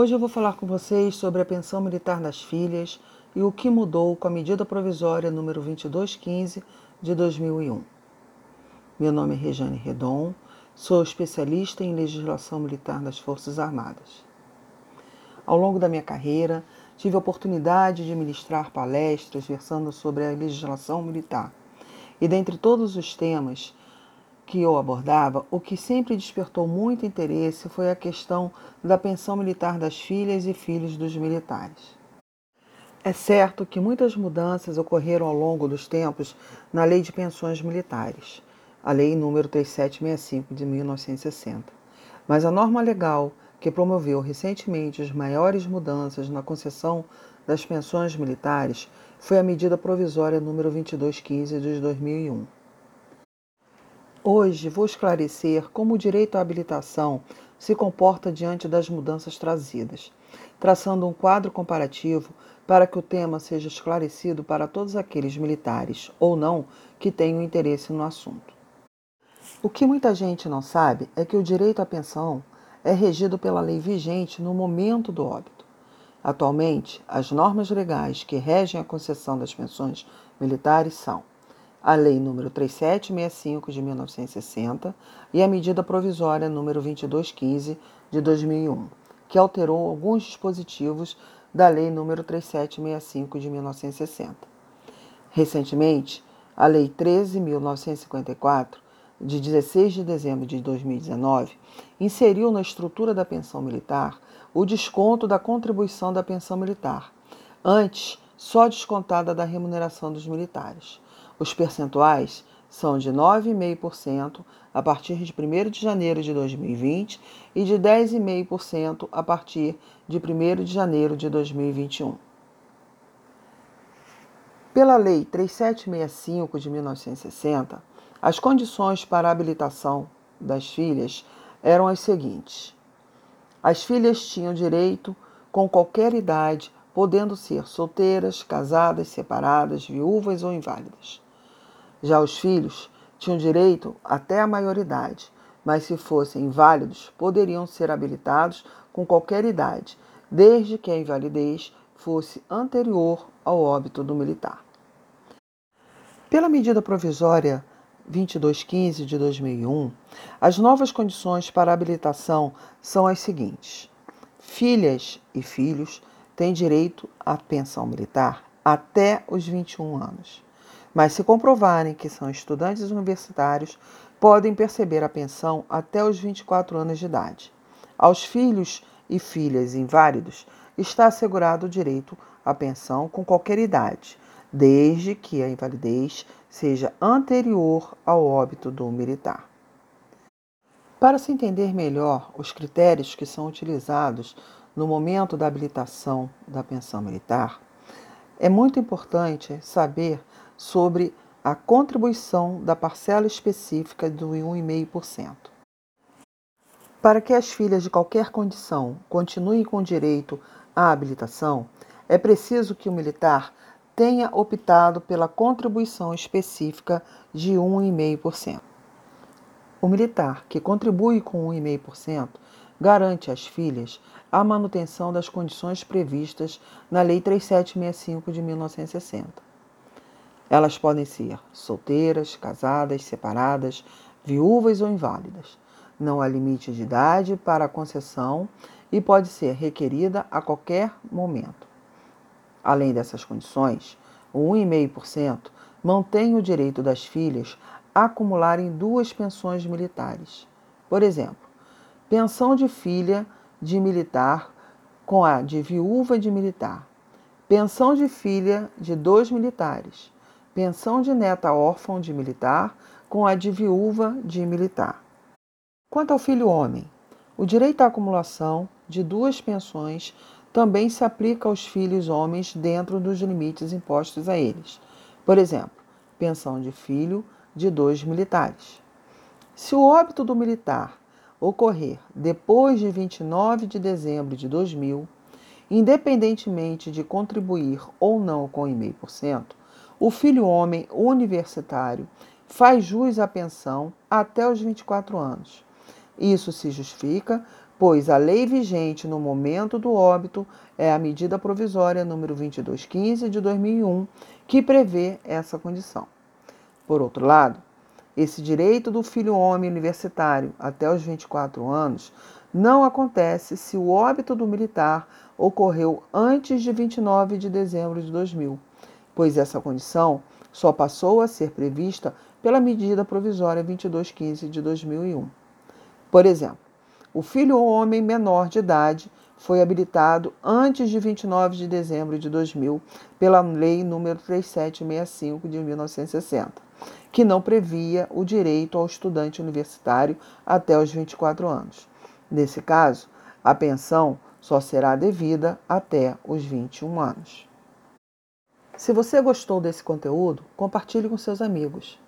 Hoje eu vou falar com vocês sobre a pensão militar das filhas e o que mudou com a medida provisória número 2215 de 2001. Meu nome é Rejane Redon, sou especialista em legislação militar das Forças Armadas. Ao longo da minha carreira, tive a oportunidade de ministrar palestras versando sobre a legislação militar. E dentre todos os temas que eu abordava, o que sempre despertou muito interesse foi a questão da pensão militar das filhas e filhos dos militares. É certo que muitas mudanças ocorreram ao longo dos tempos na Lei de Pensões Militares, a Lei número 3765 de 1960. Mas a norma legal que promoveu recentemente as maiores mudanças na concessão das pensões militares foi a medida provisória número 2215 de 2001. Hoje vou esclarecer como o direito à habilitação se comporta diante das mudanças trazidas, traçando um quadro comparativo para que o tema seja esclarecido para todos aqueles militares ou não que tenham interesse no assunto. O que muita gente não sabe é que o direito à pensão é regido pela lei vigente no momento do óbito. Atualmente, as normas legais que regem a concessão das pensões militares são a Lei nº 3765 de 1960 e a medida provisória número 2215 de 2001, que alterou alguns dispositivos da Lei nº 3765 de 1960. Recentemente, a Lei 13954 de 16 de dezembro de 2019 inseriu na estrutura da pensão militar o desconto da contribuição da pensão militar, antes só descontada da remuneração dos militares. Os percentuais são de 9,5% a partir de 1 de janeiro de 2020 e de 10,5% a partir de 1 de janeiro de 2021. Pela Lei 3765 de 1960, as condições para a habilitação das filhas eram as seguintes: as filhas tinham direito, com qualquer idade, podendo ser solteiras, casadas, separadas, viúvas ou inválidas. Já os filhos tinham direito até a maioridade, mas se fossem inválidos, poderiam ser habilitados com qualquer idade, desde que a invalidez fosse anterior ao óbito do militar. Pela medida provisória 2215 de 2001, as novas condições para habilitação são as seguintes: filhas e filhos têm direito à pensão militar até os 21 anos mas se comprovarem que são estudantes universitários, podem perceber a pensão até os 24 anos de idade. Aos filhos e filhas inválidos está assegurado o direito à pensão com qualquer idade, desde que a invalidez seja anterior ao óbito do militar. Para se entender melhor os critérios que são utilizados no momento da habilitação da pensão militar, é muito importante saber sobre a contribuição da parcela específica do 1,5%. Para que as filhas de qualquer condição continuem com direito à habilitação, é preciso que o militar tenha optado pela contribuição específica de 1,5%. O militar que contribui com 1,5% garante às filhas a manutenção das condições previstas na Lei 3765 de 1960 elas podem ser solteiras, casadas, separadas, viúvas ou inválidas. Não há limite de idade para a concessão e pode ser requerida a qualquer momento. Além dessas condições, o 1,5% mantém o direito das filhas a acumularem duas pensões militares. Por exemplo, pensão de filha de militar com a de viúva de militar, pensão de filha de dois militares pensão de neta órfã de militar com a de viúva de militar. Quanto ao filho homem, o direito à acumulação de duas pensões também se aplica aos filhos homens dentro dos limites impostos a eles. Por exemplo, pensão de filho de dois militares. Se o óbito do militar ocorrer depois de 29 de dezembro de 2000, independentemente de contribuir ou não com 0,5%, o filho homem universitário faz jus à pensão até os 24 anos. Isso se justifica pois a lei vigente no momento do óbito é a medida provisória número 2215 de 2001, que prevê essa condição. Por outro lado, esse direito do filho homem universitário até os 24 anos não acontece se o óbito do militar ocorreu antes de 29 de dezembro de 2000, pois essa condição só passou a ser prevista pela medida provisória 2215 de 2001. Por exemplo, o filho homem menor de idade foi habilitado antes de 29 de dezembro de 2000 pela Lei nº 3765 de 1960, que não previa o direito ao estudante universitário até os 24 anos. Nesse caso, a pensão só será devida até os 21 anos. Se você gostou desse conteúdo, compartilhe com seus amigos.